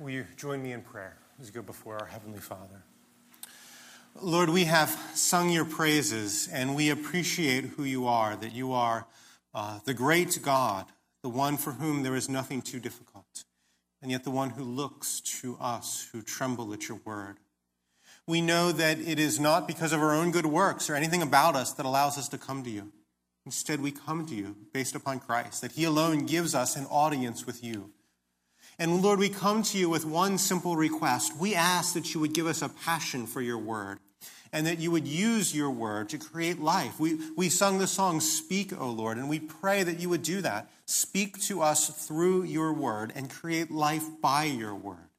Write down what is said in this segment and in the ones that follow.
Will you join me in prayer as we go before our Heavenly Father? Lord, we have sung your praises and we appreciate who you are, that you are uh, the great God, the one for whom there is nothing too difficult, and yet the one who looks to us who tremble at your word. We know that it is not because of our own good works or anything about us that allows us to come to you. Instead, we come to you based upon Christ, that He alone gives us an audience with you. And Lord, we come to you with one simple request. We ask that you would give us a passion for your word and that you would use your word to create life. We, we sung the song, Speak, O Lord, and we pray that you would do that. Speak to us through your word and create life by your word.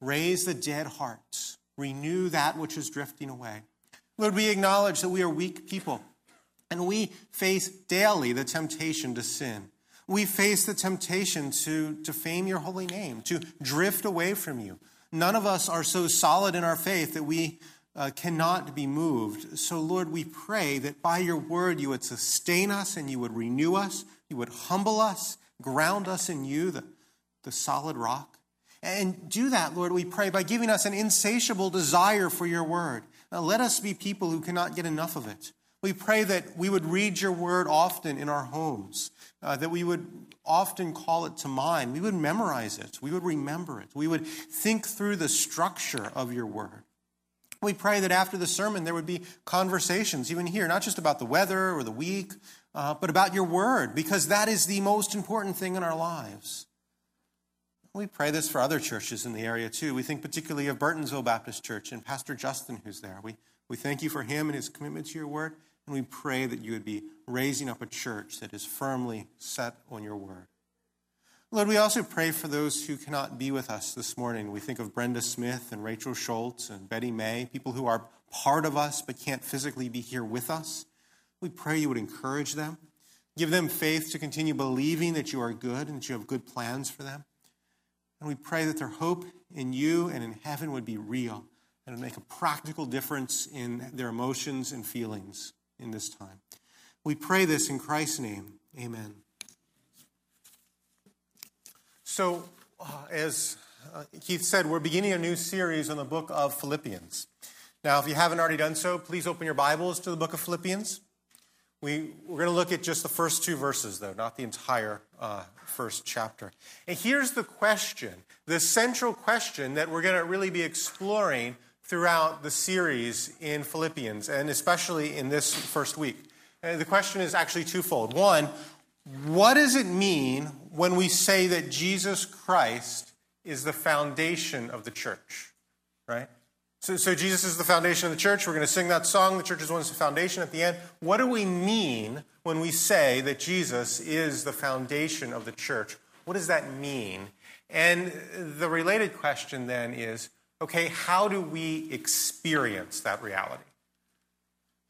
Raise the dead hearts, renew that which is drifting away. Lord, we acknowledge that we are weak people and we face daily the temptation to sin. We face the temptation to defame your holy name, to drift away from you. None of us are so solid in our faith that we uh, cannot be moved. So, Lord, we pray that by your word you would sustain us and you would renew us, you would humble us, ground us in you, the, the solid rock. And do that, Lord, we pray, by giving us an insatiable desire for your word. Now, let us be people who cannot get enough of it. We pray that we would read your word often in our homes, uh, that we would often call it to mind. We would memorize it. We would remember it. We would think through the structure of your word. We pray that after the sermon there would be conversations, even here, not just about the weather or the week, uh, but about your word, because that is the most important thing in our lives. We pray this for other churches in the area too. We think particularly of Burtonsville Baptist Church and Pastor Justin, who's there. We, we thank you for him and his commitment to your word. And we pray that you would be raising up a church that is firmly set on your word. Lord, we also pray for those who cannot be with us this morning. We think of Brenda Smith and Rachel Schultz and Betty May, people who are part of us but can't physically be here with us. We pray you would encourage them, give them faith to continue believing that you are good and that you have good plans for them. And we pray that their hope in you and in heaven would be real and would make a practical difference in their emotions and feelings in this time. We pray this in Christ's name. Amen. So, uh, as uh, Keith said, we're beginning a new series on the book of Philippians. Now, if you haven't already done so, please open your Bibles to the book of Philippians. We, we're going to look at just the first two verses, though, not the entire uh, first chapter. And here's the question the central question that we're going to really be exploring throughout the series in Philippians, and especially in this first week. And the question is actually twofold. One, what does it mean when we say that Jesus Christ is the foundation of the church? Right? So, so Jesus is the foundation of the church. We're going to sing that song, The Church's One Foundation, at the end. What do we mean when we say that Jesus is the foundation of the church? What does that mean? And the related question then is okay, how do we experience that reality?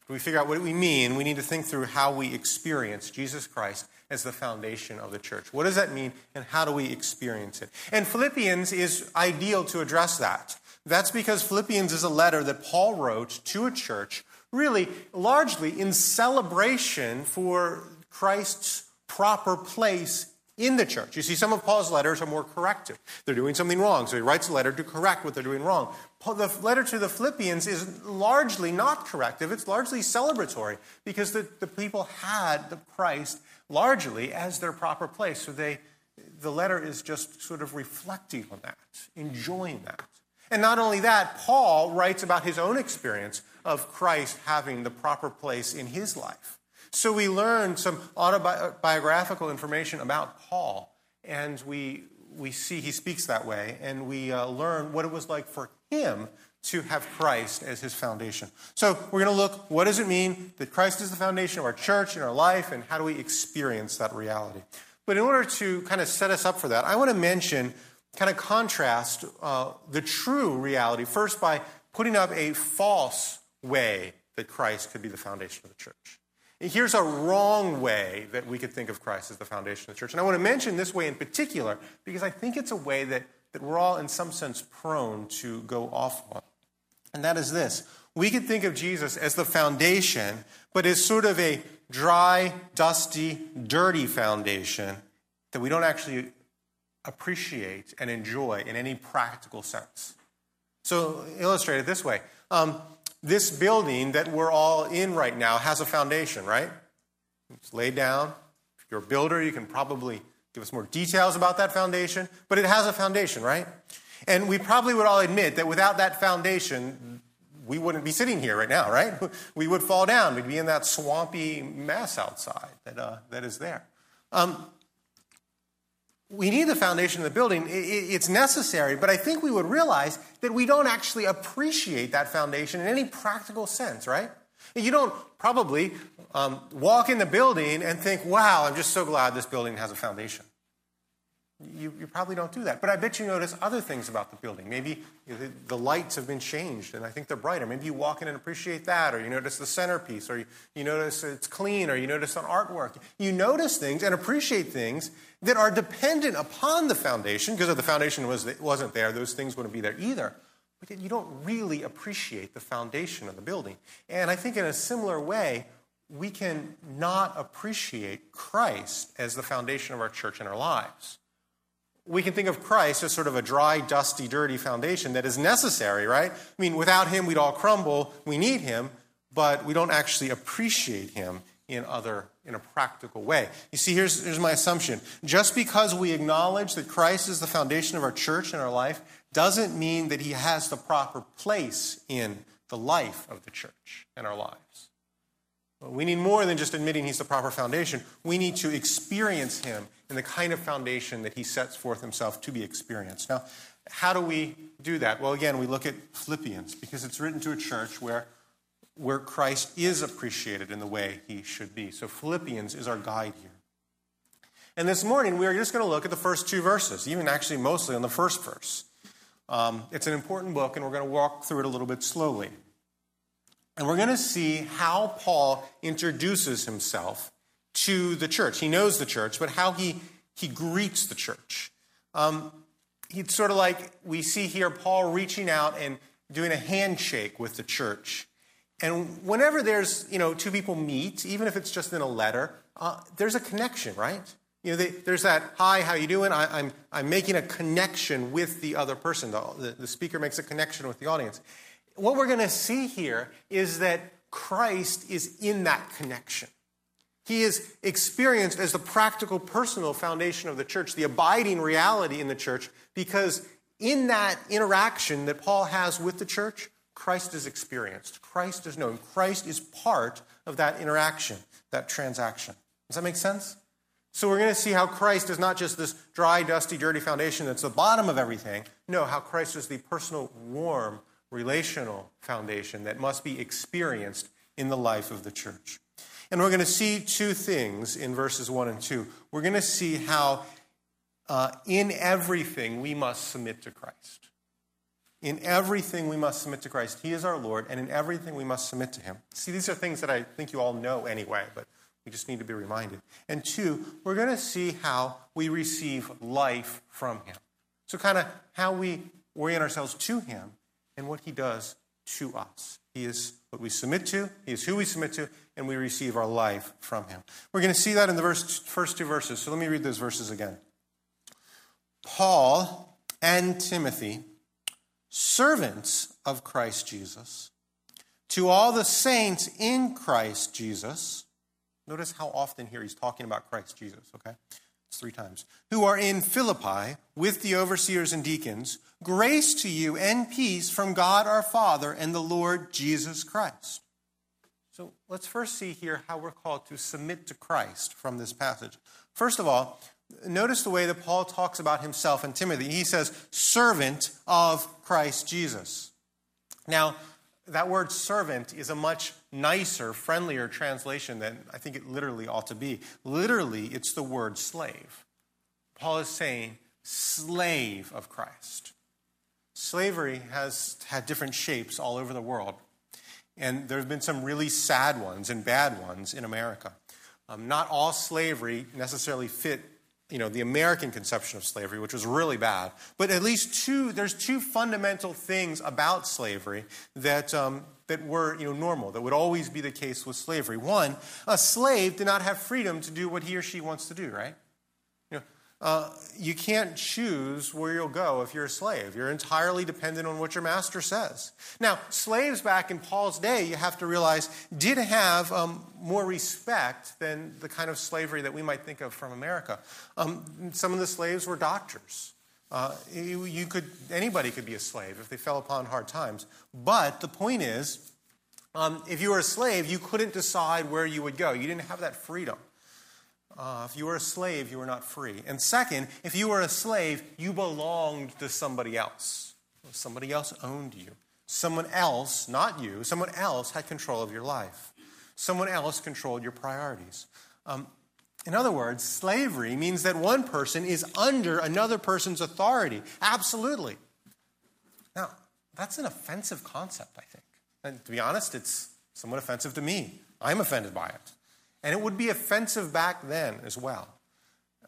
We figure out what we mean, we need to think through how we experience Jesus Christ as the foundation of the church. What does that mean, and how do we experience it? And Philippians is ideal to address that. That's because Philippians is a letter that Paul wrote to a church, really largely in celebration for Christ's proper place in the church. You see, some of Paul's letters are more corrective. They're doing something wrong, so he writes a letter to correct what they're doing wrong. Paul, the letter to the Philippians is largely not corrective, it's largely celebratory because the, the people had the Christ largely as their proper place. So they, the letter is just sort of reflecting on that, enjoying that. And not only that, Paul writes about his own experience of Christ having the proper place in his life. So we learn some autobiographical information about Paul, and we, we see he speaks that way, and we uh, learn what it was like for him to have Christ as his foundation. So we're going to look what does it mean that Christ is the foundation of our church and our life, and how do we experience that reality? But in order to kind of set us up for that, I want to mention, kind of contrast uh, the true reality first by putting up a false way that Christ could be the foundation of the church. Here's a wrong way that we could think of Christ as the foundation of the church. And I want to mention this way in particular because I think it's a way that, that we're all, in some sense, prone to go off on. And that is this we could think of Jesus as the foundation, but as sort of a dry, dusty, dirty foundation that we don't actually appreciate and enjoy in any practical sense. So, illustrate it this way um, this building that we're all in right now has a foundation, right? It's laid down. If you're a builder, you can probably give us more details about that foundation, but it has a foundation, right? And we probably would all admit that without that foundation, we wouldn't be sitting here right now, right? We would fall down. We'd be in that swampy mess outside that, uh, that is there. Um, we need the foundation of the building. It's necessary, but I think we would realize that we don't actually appreciate that foundation in any practical sense, right? You don't probably um, walk in the building and think, wow, I'm just so glad this building has a foundation. You, you, probably don't do that. But I bet you notice other things about the building. Maybe the, the, lights have been changed and I think they're brighter. Maybe you walk in and appreciate that, or you notice the centerpiece, or you, you notice it's clean, or you notice an artwork. You notice things and appreciate things that are dependent upon the foundation, because if the foundation was, wasn't there, those things wouldn't be there either. But you don't really appreciate the foundation of the building. And I think in a similar way, we can not appreciate Christ as the foundation of our church and our lives we can think of Christ as sort of a dry, dusty, dirty foundation that is necessary, right? I mean, without him, we'd all crumble. We need him, but we don't actually appreciate him in other in a practical way. You see, here's, here's my assumption. Just because we acknowledge that Christ is the foundation of our church and our life doesn't mean that he has the proper place in the life of the church and our lives. We need more than just admitting he's the proper foundation. We need to experience him in the kind of foundation that he sets forth himself to be experienced. Now, how do we do that? Well, again, we look at Philippians because it's written to a church where, where Christ is appreciated in the way he should be. So, Philippians is our guide here. And this morning, we are just going to look at the first two verses, even actually mostly on the first verse. Um, it's an important book, and we're going to walk through it a little bit slowly. And we're going to see how Paul introduces himself to the church. He knows the church, but how he, he greets the church. Um, it's sort of like we see here Paul reaching out and doing a handshake with the church. And whenever there's, you know, two people meet, even if it's just in a letter, uh, there's a connection, right? You know, they, there's that, hi, how you doing? I, am I'm, I'm making a connection with the other person. The, the, the speaker makes a connection with the audience what we're going to see here is that Christ is in that connection. He is experienced as the practical, personal foundation of the church, the abiding reality in the church, because in that interaction that Paul has with the church, Christ is experienced. Christ is known. Christ is part of that interaction, that transaction. Does that make sense? So we're going to see how Christ is not just this dry, dusty, dirty foundation that's the bottom of everything. No, how Christ is the personal, warm, relational foundation that must be experienced in the life of the church. And we're going to see two things in verses 1 and 2. We're going to see how uh, in everything we must submit to Christ. In everything we must submit to Christ. He is our Lord, and in everything we must submit to Him. See, these are things that I think you all know anyway, but we just need to be reminded. And two, we're going to see how we receive life from Him. So, kind of how we orient ourselves to Him and what he does to us. He is what we submit to, he is who we submit to, and we receive our life from him. We're going to see that in the verse, first two verses. So let me read those verses again. Paul and Timothy, servants of Christ Jesus, to all the saints in Christ Jesus. Notice how often here he's talking about Christ Jesus, okay? It's three times. Who are in Philippi with the overseers and deacons, grace to you and peace from God our Father and the Lord Jesus Christ. So let's first see here how we're called to submit to Christ from this passage. First of all, notice the way that Paul talks about himself and Timothy. He says, servant of Christ Jesus. Now, that word servant is a much nicer, friendlier translation than I think it literally ought to be. Literally, it's the word slave. Paul is saying, slave of Christ. Slavery has had different shapes all over the world. And there have been some really sad ones and bad ones in America. Um, not all slavery necessarily fit you know, the American conception of slavery, which was really bad. But at least two, there's two fundamental things about slavery that, um, that were, you know, normal, that would always be the case with slavery. One, a slave did not have freedom to do what he or she wants to do, right? Uh, you can't choose where you'll go if you're a slave. You're entirely dependent on what your master says. Now, slaves back in Paul's day, you have to realize, did have um, more respect than the kind of slavery that we might think of from America. Um, some of the slaves were doctors. Uh, you, you could, anybody could be a slave if they fell upon hard times. But the point is, um, if you were a slave, you couldn't decide where you would go. You didn't have that freedom. Uh, if you were a slave, you were not free. And second, if you were a slave, you belonged to somebody else. Somebody else owned you. Someone else, not you, someone else had control of your life. Someone else controlled your priorities. Um, in other words, slavery means that one person is under another person's authority. Absolutely. Now, that's an offensive concept, I think. And to be honest, it's somewhat offensive to me. I'm offended by it. And it would be offensive back then as well.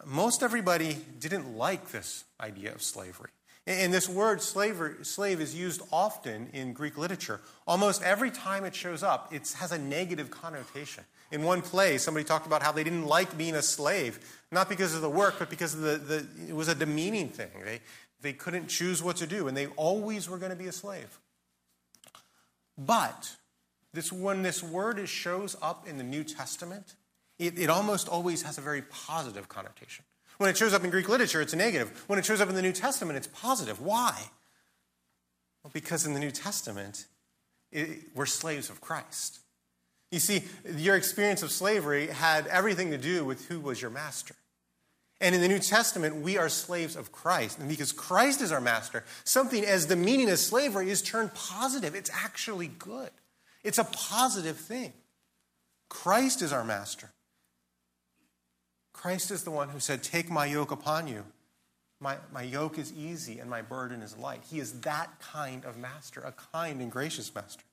Most everybody didn't like this idea of slavery. And this word slavery, slave is used often in Greek literature. Almost every time it shows up, it has a negative connotation. In one play, somebody talked about how they didn't like being a slave, not because of the work, but because the, the it was a demeaning thing. They, they couldn't choose what to do, and they always were going to be a slave. But this, when this word shows up in the New Testament, it, it almost always has a very positive connotation. When it shows up in Greek literature, it's negative. When it shows up in the New Testament, it's positive. Why? Well, because in the New Testament, it, we're slaves of Christ. You see, your experience of slavery had everything to do with who was your master. And in the New Testament, we are slaves of Christ. And because Christ is our master, something as the meaning of slavery is turned positive. It's actually good. It's a positive thing. Christ is our master. Christ is the one who said, Take my yoke upon you. My, my yoke is easy and my burden is light. He is that kind of master, a kind and gracious master.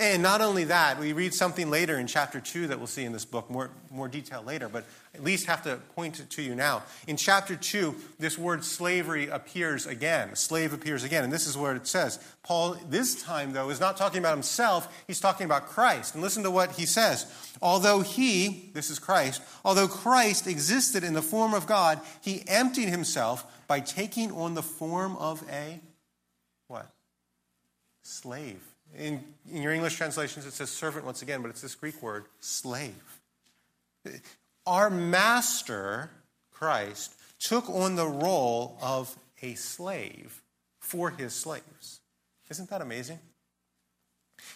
And not only that, we read something later in chapter 2 that we'll see in this book, more, more detail later, but at least have to point it to you now. In chapter 2, this word slavery appears again. Slave appears again. And this is where it says. Paul, this time, though, is not talking about himself, he's talking about Christ. And listen to what he says. Although he, this is Christ, although Christ existed in the form of God, he emptied himself by taking on the form of a what? Slave in, in your English translations, it says servant once again, but it's this Greek word, slave. Our master, Christ, took on the role of a slave for his slaves. Isn't that amazing?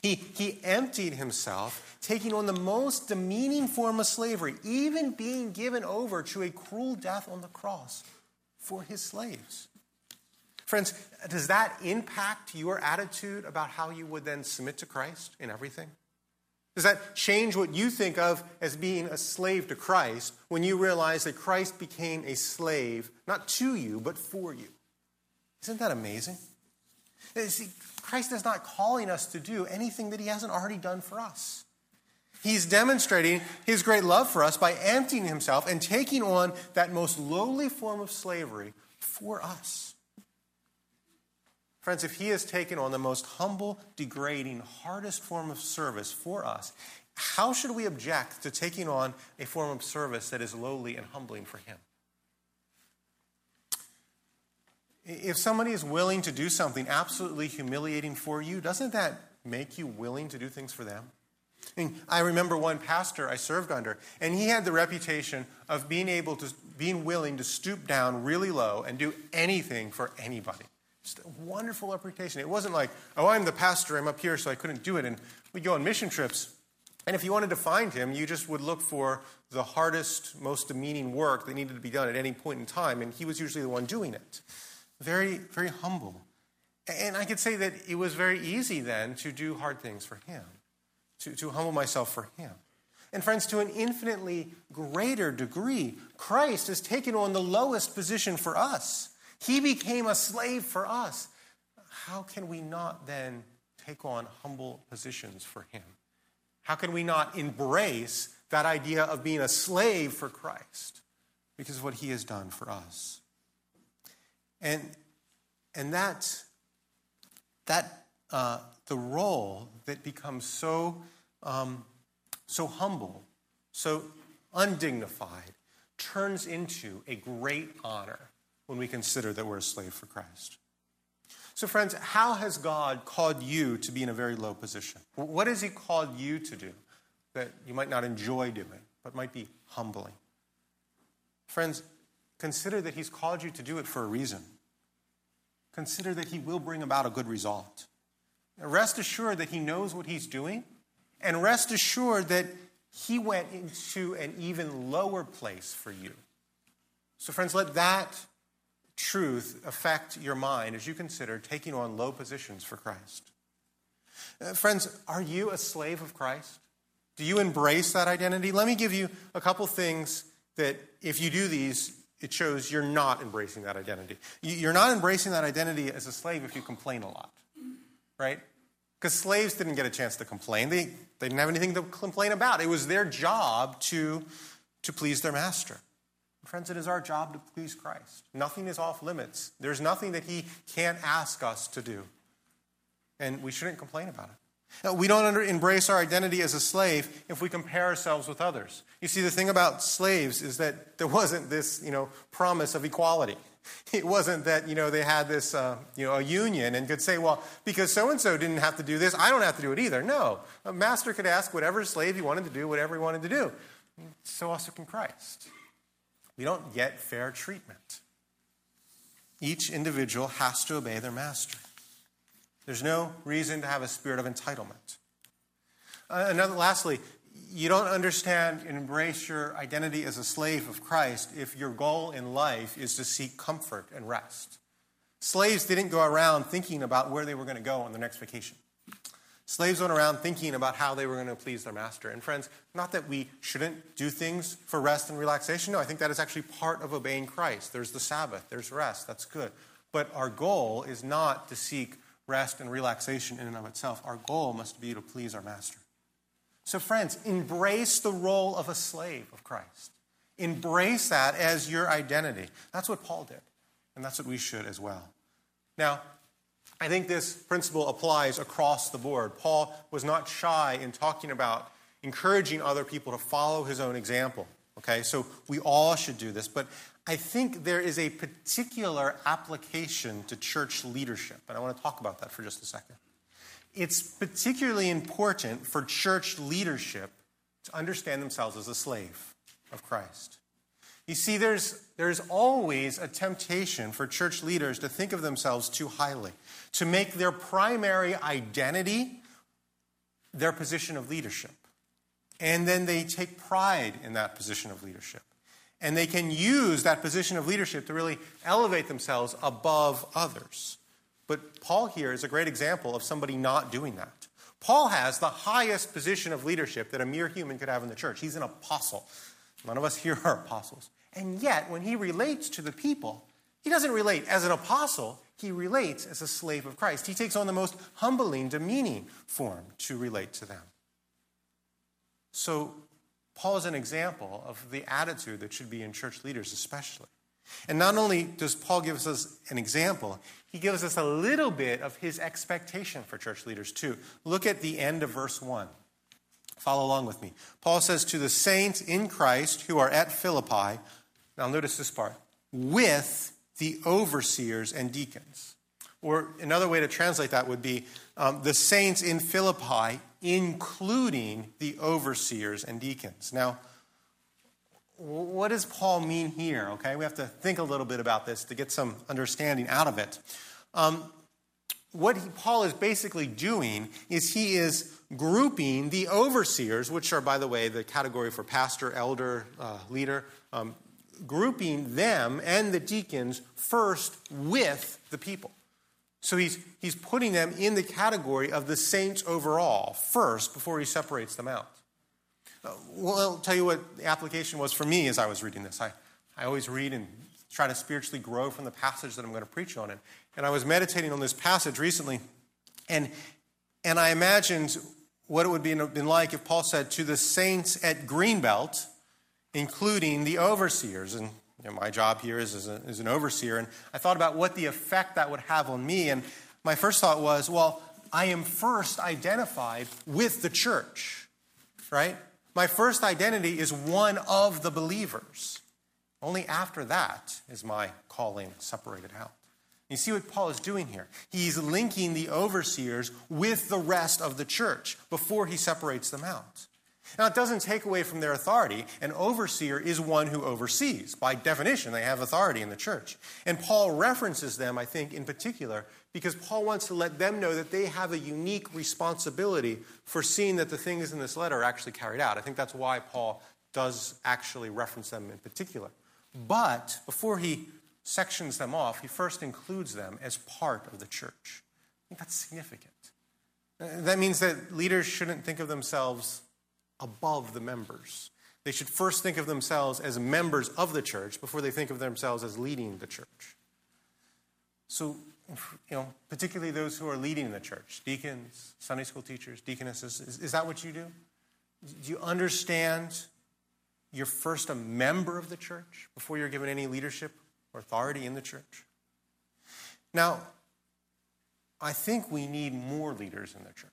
He, he emptied himself, taking on the most demeaning form of slavery, even being given over to a cruel death on the cross for his slaves. Friends, does that impact your attitude about how you would then submit to Christ in everything? Does that change what you think of as being a slave to Christ when you realize that Christ became a slave, not to you, but for you? Isn't that amazing? Eh, see, Christ is not calling us to do anything that he hasn't already done for us. He's demonstrating his great love for us by emptying himself and taking on that most lowly form of slavery for us. Friends, if he has taken on the most humble, degrading, hardest form of service for us, how should we object to taking on a form of service that is lowly and humbling for him? If somebody is willing to do something absolutely humiliating for you, doesn't that make you willing to do things for them? I remember one pastor I served under, and he had the reputation of being able to, being willing to stoop down really low and do anything for anybody. Just a wonderful reputation. It wasn't like, oh, I'm the pastor, I'm up here, so I couldn't do it. And we go on mission trips. And if you wanted to find him, you just would look for the hardest, most demeaning work that needed to be done at any point in time. And he was usually the one doing it. Very, very humble. And I could say that it was very easy then to do hard things for him, to, to humble myself for him. And friends, to an infinitely greater degree, Christ has taken on the lowest position for us. He became a slave for us. How can we not then take on humble positions for him? How can we not embrace that idea of being a slave for Christ because of what he has done for us? And, and that, that uh, the role that becomes so, um, so humble, so undignified, turns into a great honor when we consider that we're a slave for Christ. So, friends, how has God called you to be in a very low position? What has He called you to do that you might not enjoy doing, but might be humbling? Friends, consider that He's called you to do it for a reason. Consider that He will bring about a good result. Rest assured that He knows what He's doing, and rest assured that He went into an even lower place for you. So, friends, let that truth affect your mind as you consider taking on low positions for Christ. Uh, friends, are you a slave of Christ? Do you embrace that identity? Let me give you a couple things that, if you do these, it shows you're not embracing that identity. You're not embracing that identity as a slave if you complain a lot, right? Because slaves didn't get a chance to complain. They, they didn't have anything to complain about. It was their job to, to please their master. Friends, it is our job to please Christ. Nothing is off limits. There's nothing that He can't ask us to do. And we shouldn't complain about it. Now, we don't under, embrace our identity as a slave if we compare ourselves with others. You see, the thing about slaves is that there wasn't this, you know, promise of equality. It wasn't that, you know, they had this, uh, you know, a union and could say, well, because so and so didn't have to do this, I don't have to do it either. No. A master could ask whatever slave he wanted to do, whatever he wanted to do. So also can Christ we don't get fair treatment. Each individual has to obey their master. There's no reason to have a spirit of entitlement. Uh, another, lastly, you don't understand and embrace your identity as a slave of Christ if your goal in life is to seek comfort and rest. Slaves didn't go around thinking about where they were going to go on their next vacation. Slaves went around thinking about how they were going to please their master. And friends, not that we shouldn't do things for rest and relaxation. No, I think that is actually part of obeying Christ. There's the Sabbath, there's rest, that's good. But our goal is not to seek rest and relaxation in and of itself. Our goal must be to please our master. So, friends, embrace the role of a slave of Christ. Embrace that as your identity. That's what Paul did, and that's what we should as well. Now, I think this principle applies across the board. Paul was not shy in talking about encouraging other people to follow his own example. Okay, so we all should do this, but I think there is a particular application to church leadership, and I want to talk about that for just a second. It's particularly important for church leadership to understand themselves as a slave of Christ. You see, there's, there's always a temptation for church leaders to think of themselves too highly, to make their primary identity their position of leadership. And then they take pride in that position of leadership. And they can use that position of leadership to really elevate themselves above others. But Paul here is a great example of somebody not doing that. Paul has the highest position of leadership that a mere human could have in the church. He's an apostle. None of us here are apostles. And yet, when he relates to the people, he doesn't relate as an apostle, he relates as a slave of Christ. He takes on the most humbling, demeaning form to relate to them. So, Paul is an example of the attitude that should be in church leaders, especially. And not only does Paul give us an example, he gives us a little bit of his expectation for church leaders, too. Look at the end of verse 1. Follow along with me. Paul says, To the saints in Christ who are at Philippi, now, notice this part with the overseers and deacons. Or another way to translate that would be um, the saints in Philippi, including the overseers and deacons. Now, what does Paul mean here? Okay, we have to think a little bit about this to get some understanding out of it. Um, what he, Paul is basically doing is he is grouping the overseers, which are, by the way, the category for pastor, elder, uh, leader, um, grouping them and the deacons first with the people. So he's, he's putting them in the category of the saints overall first before he separates them out. Uh, well, I'll tell you what the application was for me as I was reading this. I, I always read and try to spiritually grow from the passage that I'm going to preach on it. And I was meditating on this passage recently, and, and I imagined what it would be been like if Paul said to the saints at Greenbelt, including the overseers. And you know, my job here is as, a, as an overseer. And I thought about what the effect that would have on me. And my first thought was, well, I am first identified with the church, right? My first identity is one of the believers. Only after that is my calling separated out. You see what Paul is doing here? He's linking the overseers with the rest of the church before he separates them out. Now, it doesn't take away from their authority. An overseer is one who oversees. By definition, they have authority in the church. And Paul references them, I think, in particular, because Paul wants to let them know that they have a unique responsibility for seeing that the things in this letter are actually carried out. I think that's why Paul does actually reference them in particular. But before he sections them off, he first includes them as part of the church. I think that's significant. That means that leaders shouldn't think of themselves above the members. They should first think of themselves as members of the church before they think of themselves as leading the church. So, you know, particularly those who are leading the church, deacons, Sunday school teachers, deaconesses, is, is that what you do? Do you understand you're first a member of the church before you're given any leadership or authority in the church. Now, I think we need more leaders in the church.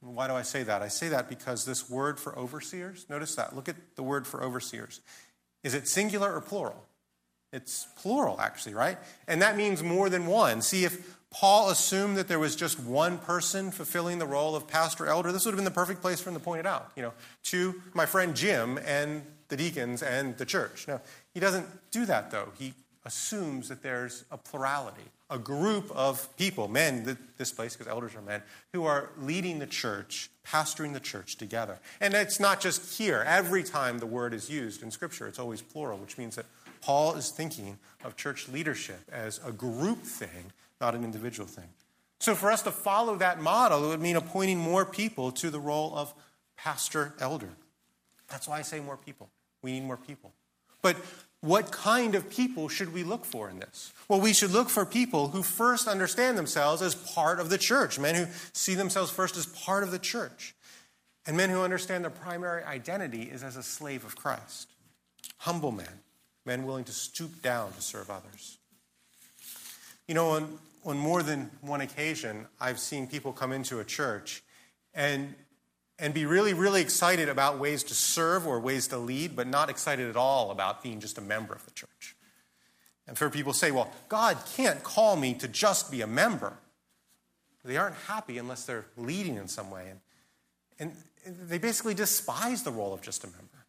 Why do I say that? I say that because this word for overseers, notice that. Look at the word for overseers. Is it singular or plural? It's plural, actually, right? And that means more than one. See, if Paul assumed that there was just one person fulfilling the role of pastor elder, this would have been the perfect place for him to point it out. You know, to my friend Jim and the deacons and the church. Now, he doesn't do that, though. He assumes that there's a plurality, a group of people, men, this place, because elders are men, who are leading the church, pastoring the church together. And it's not just here. Every time the word is used in Scripture, it's always plural, which means that Paul is thinking of church leadership as a group thing not an individual thing. So, for us to follow that model, it would mean appointing more people to the role of pastor elder. That's why I say more people. We need more people. But what kind of people should we look for in this? Well, we should look for people who first understand themselves as part of the church, men who see themselves first as part of the church, and men who understand their primary identity is as a slave of Christ. Humble men, men willing to stoop down to serve others. You know, on, on more than one occasion, I've seen people come into a church and, and be really, really excited about ways to serve or ways to lead, but not excited at all about being just a member of the church. And for people say, well, God can't call me to just be a member. They aren't happy unless they're leading in some way. And, and they basically despise the role of just a member.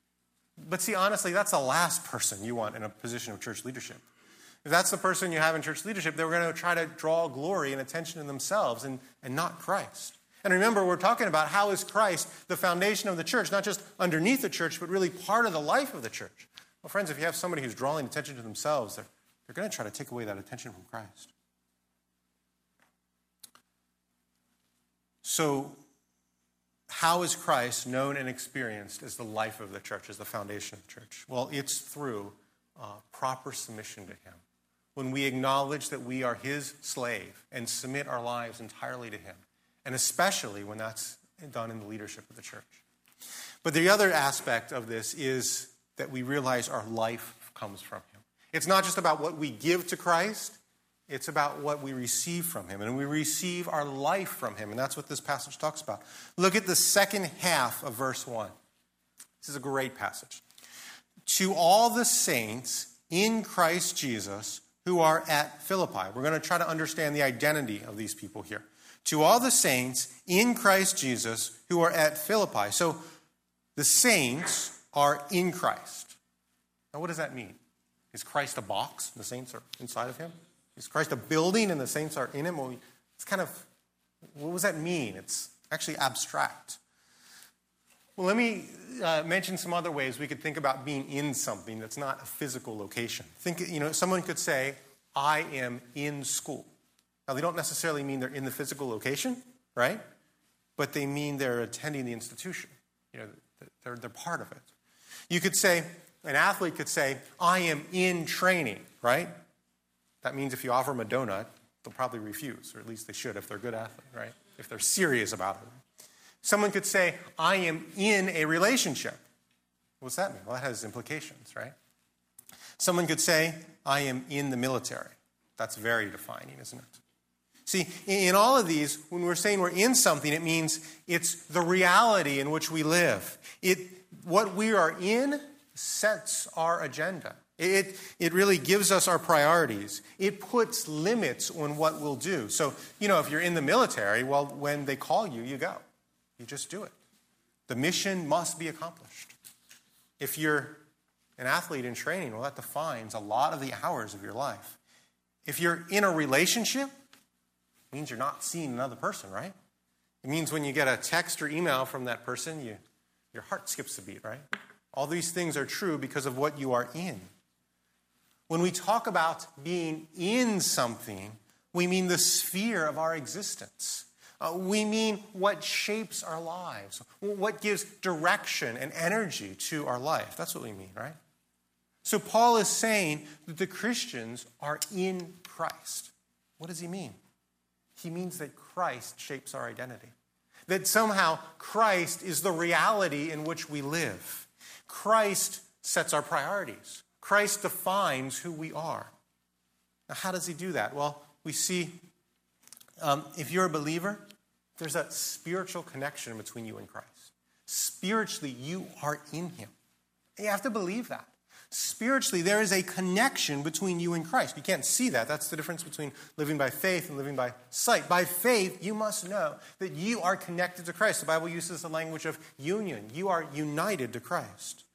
But see, honestly, that's the last person you want in a position of church leadership. If that's the person you have in church leadership, they're going to try to draw glory and attention to themselves and, and not Christ. And remember, we're talking about how is Christ the foundation of the church, not just underneath the church, but really part of the life of the church. Well, friends, if you have somebody who's drawing attention to themselves, they're, they're going to try to take away that attention from Christ. So, how is Christ known and experienced as the life of the church, as the foundation of the church? Well, it's through uh, proper submission to Him when we acknowledge that we are His slave and submit our lives entirely to Him, and especially when that's done in the leadership of the church. But the other aspect of this is that we realize our life comes from Him. It's not just about what we give to Christ, it's about what we receive from Him. And we receive our life from Him. And that's what this passage talks about. Look at the second half of verse 1. This is a great passage. To all the saints in Christ Jesus who are at Philippi. We're going to try to understand the identity of these people here. To all the saints in Christ Jesus who are at Philippi. So the saints are in Christ. Now, what does that mean? Is Christ a box? The saints are inside of him? Is Christ a building and the saints are in him? Well, it's kind of, what does that mean? It's actually abstract. Well, let me uh, mention some other ways we could think about being in something that's not a physical location. Think, you know, someone could say, I am in school. Now, they don't necessarily mean they're in the physical location, right? But they mean they're attending the institution. You know, they're, they're part of it. You could say, an athlete could say, I am in training, right? That means if you offer them a donut, they'll probably refuse, or at least they should if they're a good athlete, right? If they're serious about it. Someone could say, I am in a relationship. What's that mean? Well, that has implications, right? Someone could say, I am in the military. That's very defining, isn't it? See, in all of these, when we're saying we're in something, it means it's the reality in which we live. It, what we are in sets our agenda. It, it really gives us our priorities. It puts limits on what we'll do. So, you know, if you're in the military, well, when they call you, you go. You just do it. The mission must be accomplished. If you're an athlete in training, well, that defines a lot of the hours of your life. If you're in a relationship, it means you're not seeing another person, right? It means when you get a text or email from that person, you, your heart skips a beat, right? All these things are true because of what you are in. When we talk about being in something, we mean the sphere of our existence. Uh, we mean what shapes our lives, what gives direction and energy to our life. That's what we mean, right? So Paul is saying that the Christians are in Christ. What does he mean? He means that Christ shapes our identity. That somehow Christ is the reality in which we live. Christ sets our priorities. Christ defines who we are. Now, how does he do that? Well, we see um, if you're a believer, there's a spiritual connection between you and Christ. Spiritually, you are in him. You have to believe that. Spiritually, there is a connection between you and Christ. You can't see that. That's the difference between living by faith and living by sight. By faith, you must know that you are connected to Christ. The Bible uses the language of union. You are united to Christ.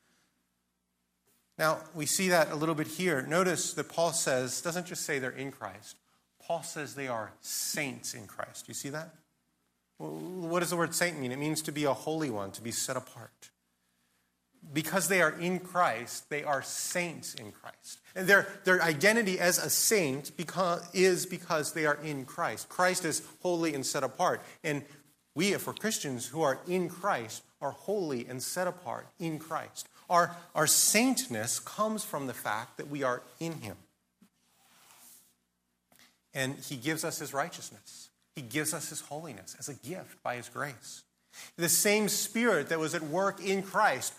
Now, we see that a little bit here. Notice that Paul says, doesn't just say they're in Christ, Paul says they are saints in Christ. You see that? What does the word saint mean? It means to be a holy one, to be set apart. Because they are in Christ, they are saints in Christ. And their, their identity as a saint because, is because they are in Christ. Christ is holy and set apart. And we, if we're Christians who are in Christ, are holy and set apart in Christ. Our, our saintness comes from the fact that we are in Him. And He gives us His righteousness, He gives us His holiness as a gift by His grace. The same Spirit that was at work in Christ,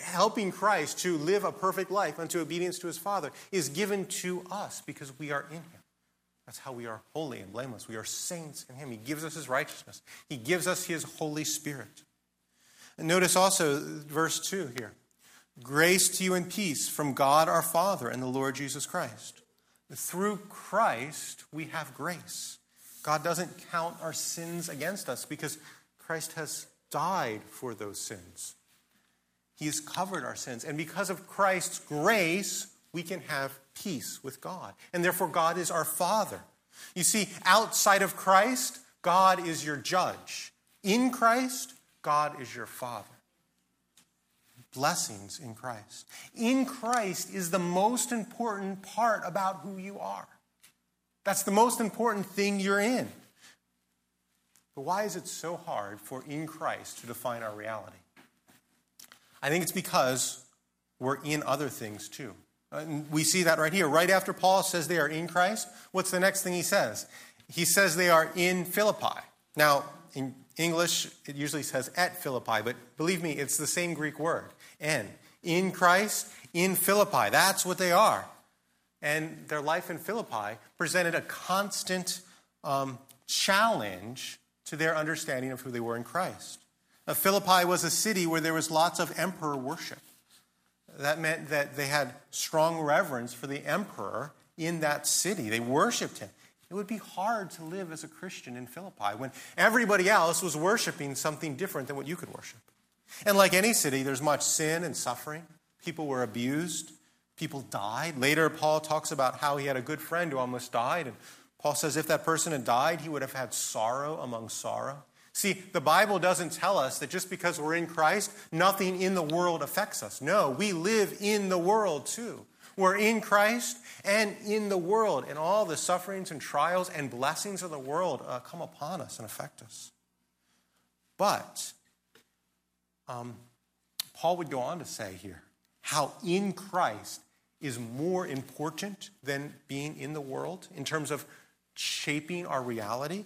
helping Christ to live a perfect life unto obedience to His Father, is given to us because we are in Him. That's how we are holy and blameless. We are saints in Him. He gives us His righteousness, He gives us His Holy Spirit. And notice also verse 2 here. Grace to you and peace from God our Father and the Lord Jesus Christ. Through Christ, we have grace. God doesn't count our sins against us because Christ has died for those sins. He has covered our sins. And because of Christ's grace, we can have peace with God. And therefore, God is our Father. You see, outside of Christ, God is your judge. In Christ, God is your Father blessings in Christ. In Christ is the most important part about who you are. That's the most important thing you're in. But why is it so hard for in Christ to define our reality? I think it's because we're in other things too. And we see that right here. Right after Paul says they are in Christ, what's the next thing he says? He says they are in Philippi. Now, in English, it usually says at Philippi, but believe me, it's the same Greek word. And in Christ, in Philippi. That's what they are. And their life in Philippi presented a constant um, challenge to their understanding of who they were in Christ. Now, Philippi was a city where there was lots of emperor worship. That meant that they had strong reverence for the emperor in that city. They worshiped him. It would be hard to live as a Christian in Philippi when everybody else was worshiping something different than what you could worship. And like any city, there's much sin and suffering. People were abused, people died. Later, Paul talks about how he had a good friend who almost died. And Paul says if that person had died, he would have had sorrow among sorrow. See, the Bible doesn't tell us that just because we're in Christ, nothing in the world affects us. No, we live in the world too. We're in Christ and in the world, and all the sufferings and trials and blessings of the world uh, come upon us and affect us. But um, Paul would go on to say here how in Christ is more important than being in the world in terms of shaping our reality.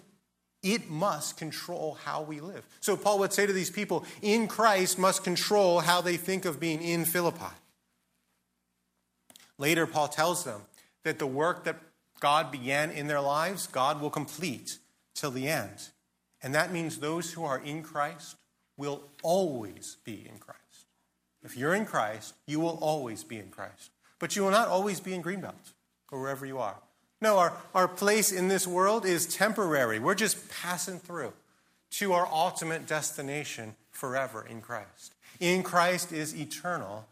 It must control how we live. So, Paul would say to these people, in Christ must control how they think of being in Philippi. Later, Paul tells them that the work that God began in their lives, God will complete till the end. And that means those who are in Christ will always be in Christ. If you're in Christ, you will always be in Christ. But you will not always be in Greenbelt or wherever you are. No, our, our place in this world is temporary. We're just passing through to our ultimate destination forever in Christ. In Christ is eternal.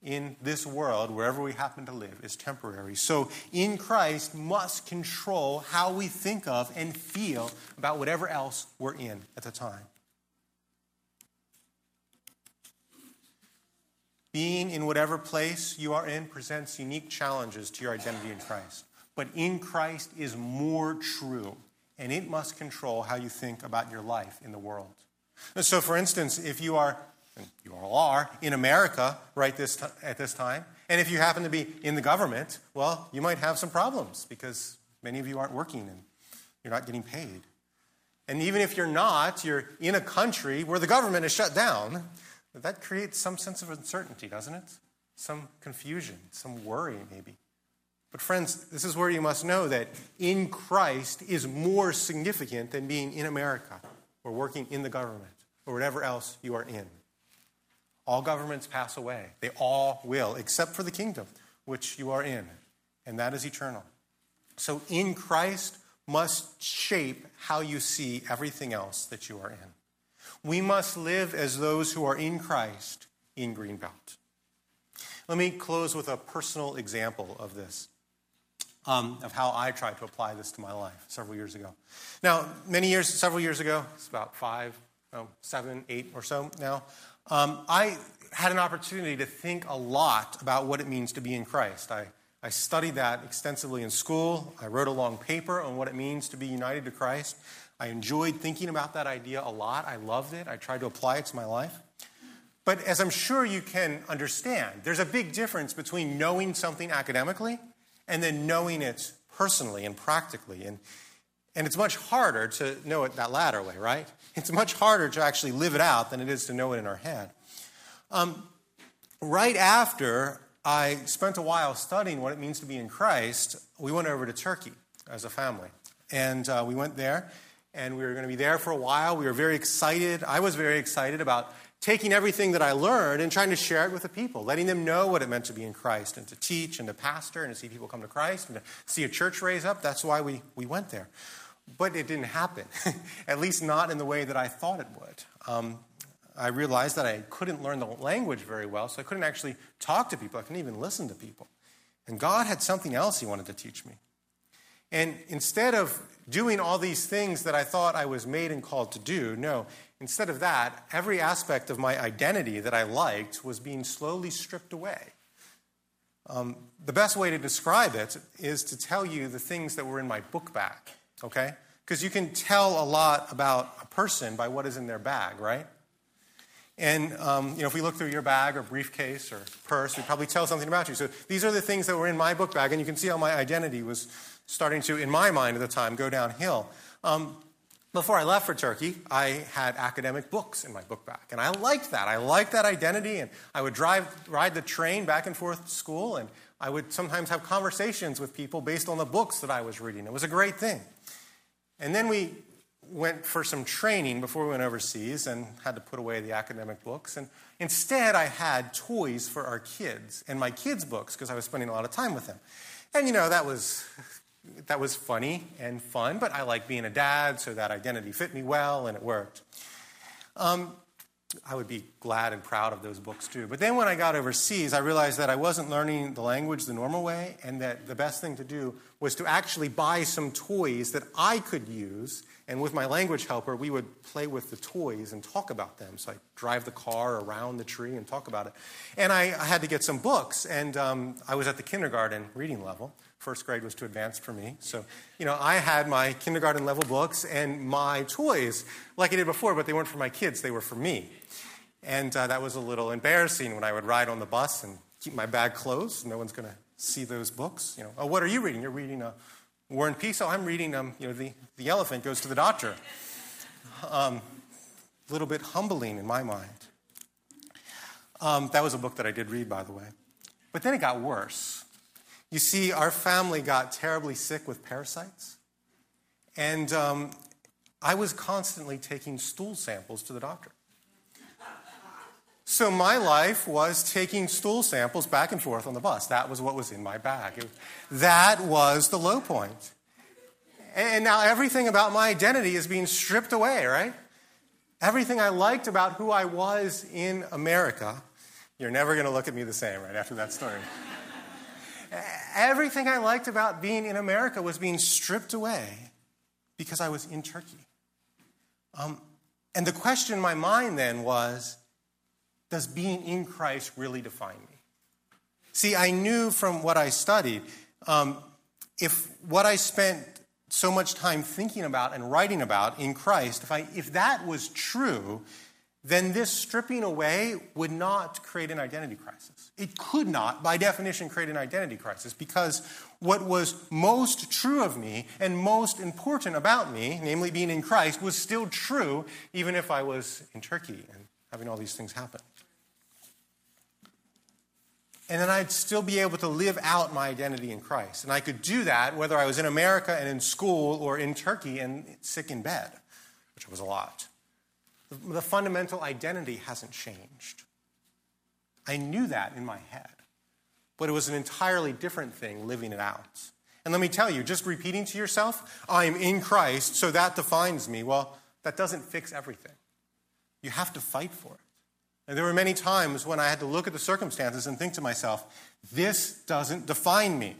In this world, wherever we happen to live, is temporary. So, in Christ must control how we think of and feel about whatever else we're in at the time. Being in whatever place you are in presents unique challenges to your identity in Christ. But in Christ is more true, and it must control how you think about your life in the world. So, for instance, if you are, you all are, in America right this t- at this time, and if you happen to be in the government, well, you might have some problems because many of you aren't working and you're not getting paid. And even if you're not, you're in a country where the government is shut down, that creates some sense of uncertainty, doesn't it? Some confusion, some worry, maybe. But, friends, this is where you must know that in Christ is more significant than being in America or working in the government or whatever else you are in. All governments pass away. They all will, except for the kingdom which you are in, and that is eternal. So, in Christ must shape how you see everything else that you are in. We must live as those who are in Christ in Greenbelt. Let me close with a personal example of this um, of how I tried to apply this to my life several years ago. Now, many years, several years ago, it's about five, oh, seven, eight or so now, um, I had an opportunity to think a lot about what it means to be in Christ. I, I studied that extensively in school. I wrote a long paper on what it means to be united to Christ. I enjoyed thinking about that idea a lot. I loved it. I tried to apply it to my life. But as I'm sure you can understand, there's a big difference between knowing something academically and then knowing it personally and practically. And, and it's much harder to know it that latter way, right? It's much harder to actually live it out than it is to know it in our head. Um, right after I spent a while studying what it means to be in Christ, we went over to Turkey as a family. And uh, we went there, and we were going to be there for a while. We were very excited. I was very excited about taking everything that I learned and trying to share it with the people, letting them know what it meant to be in Christ and to teach and to pastor and to see people come to Christ and to see a church raise up. That's why we, we went there. But it didn't happen, at least not in the way that I thought it would. Um, I realized that I couldn't learn the language very well, so I couldn't actually talk to people. I couldn't even listen to people. And God had something else He wanted to teach me. And instead of doing all these things that I thought I was made and called to do, no, Instead of that, every aspect of my identity that I liked was being slowly stripped away. Um, the best way to describe it is to tell you the things that were in my book bag, okay? Because you can tell a lot about a person by what is in their bag, right? And um, you know, if we look through your bag or briefcase or purse, we probably tell something about you. So these are the things that were in my book bag, and you can see how my identity was starting to, in my mind at the time, go downhill. Um, before I left for Turkey, I had academic books in my book bag. And I liked that. I liked that identity. And I would drive, ride the train back and forth to school. And I would sometimes have conversations with people based on the books that I was reading. It was a great thing. And then we went for some training before we went overseas and had to put away the academic books. And instead, I had toys for our kids and my kids' books because I was spending a lot of time with them. And, you know, that was that was funny and fun, but I like being a dad, so that identity fit me well and it worked. Um, I would be glad and proud of those books too. But then when I got overseas, I realized that I wasn't learning the language the normal way, and that the best thing to do was to actually buy some toys that I could use. And with my language helper, we would play with the toys and talk about them. So I drive the car around the tree and talk about it. And I, I had to get some books, and um, I was at the kindergarten reading level. First grade was too advanced for me. So, you know, I had my kindergarten level books and my toys like I did before, but they weren't for my kids, they were for me. And uh, that was a little embarrassing when I would ride on the bus and keep my bag closed. No one's going to see those books. You know, oh, what are you reading? You're reading a War and Peace. Oh, I'm reading, um, you know, the, the elephant goes to the doctor. Um, a little bit humbling in my mind. Um, that was a book that I did read, by the way. But then it got worse. You see, our family got terribly sick with parasites, and um, I was constantly taking stool samples to the doctor. So my life was taking stool samples back and forth on the bus. That was what was in my bag. It, that was the low point. And now everything about my identity is being stripped away, right? Everything I liked about who I was in America. You're never going to look at me the same right after that story. Everything I liked about being in America was being stripped away because I was in Turkey. Um, and the question in my mind then was does being in Christ really define me? See, I knew from what I studied, um, if what I spent so much time thinking about and writing about in Christ, if, I, if that was true, then this stripping away would not create an identity crisis. It could not, by definition, create an identity crisis because what was most true of me and most important about me, namely being in Christ, was still true even if I was in Turkey and having all these things happen. And then I'd still be able to live out my identity in Christ. And I could do that whether I was in America and in school or in Turkey and sick in bed, which was a lot. The fundamental identity hasn't changed. I knew that in my head, but it was an entirely different thing living it out. And let me tell you, just repeating to yourself, I'm in Christ, so that defines me, well, that doesn't fix everything. You have to fight for it. And there were many times when I had to look at the circumstances and think to myself, this doesn't define me.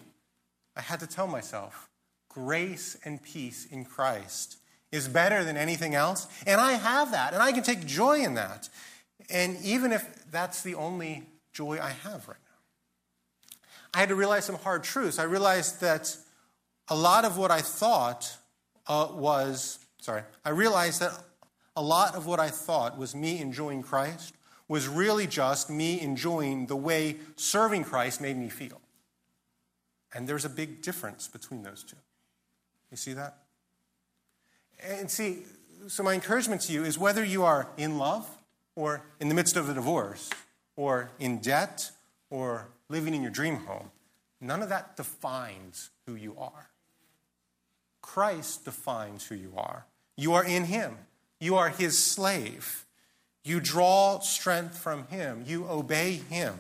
I had to tell myself, grace and peace in Christ is better than anything else. And I have that, and I can take joy in that. And even if that's the only joy I have right now, I had to realize some hard truths. I realized that a lot of what I thought uh, was, sorry, I realized that a lot of what I thought was me enjoying Christ was really just me enjoying the way serving Christ made me feel. And there's a big difference between those two. You see that? And see, so my encouragement to you is whether you are in love or in the midst of a divorce or in debt or living in your dream home, none of that defines who you are. Christ defines who you are. You are in Him, you are His slave. You draw strength from Him, you obey Him.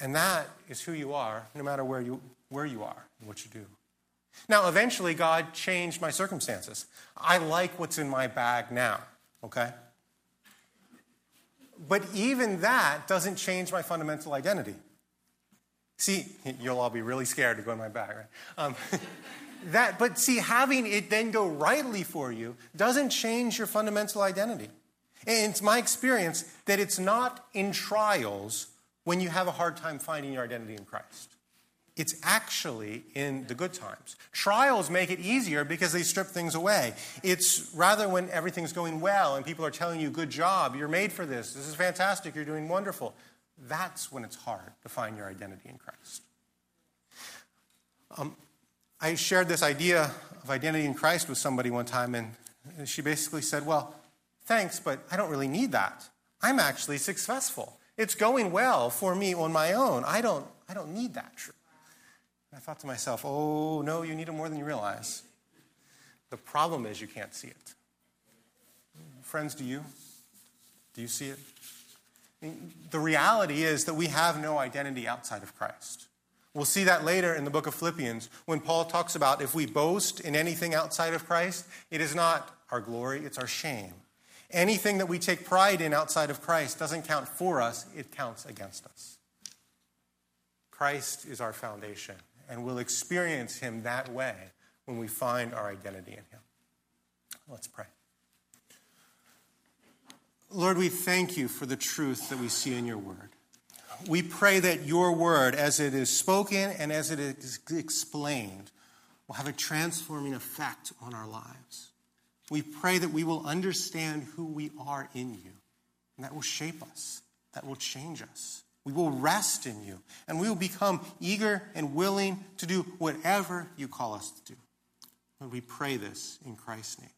And that is who you are, no matter where you, where you are and what you do. Now, eventually, God changed my circumstances. I like what's in my bag now, okay? But even that doesn't change my fundamental identity. See, you'll all be really scared to go in my bag, right? Um, that, but see, having it then go rightly for you doesn't change your fundamental identity. And it's my experience that it's not in trials when you have a hard time finding your identity in Christ. It's actually in the good times. Trials make it easier because they strip things away. It's rather when everything's going well and people are telling you, good job, you're made for this, this is fantastic, you're doing wonderful. That's when it's hard to find your identity in Christ. Um, I shared this idea of identity in Christ with somebody one time, and she basically said, Well, thanks, but I don't really need that. I'm actually successful. It's going well for me on my own. I don't, I don't need that truth. I thought to myself, oh, no, you need it more than you realize. The problem is you can't see it. Friends, do you? Do you see it? The reality is that we have no identity outside of Christ. We'll see that later in the book of Philippians when Paul talks about if we boast in anything outside of Christ, it is not our glory, it's our shame. Anything that we take pride in outside of Christ doesn't count for us, it counts against us. Christ is our foundation and we'll experience Him that way when we find our identity in Him. Let's pray. Lord, we thank you for the truth that we see in your word. We pray that your word, as it is spoken and as it is explained, will have a transforming effect on our lives. We pray that we will understand who we are in you, and that will shape us, that will change us. We will rest in you, and we will become eager and willing to do whatever you call us to do. And we pray this in Christ's name.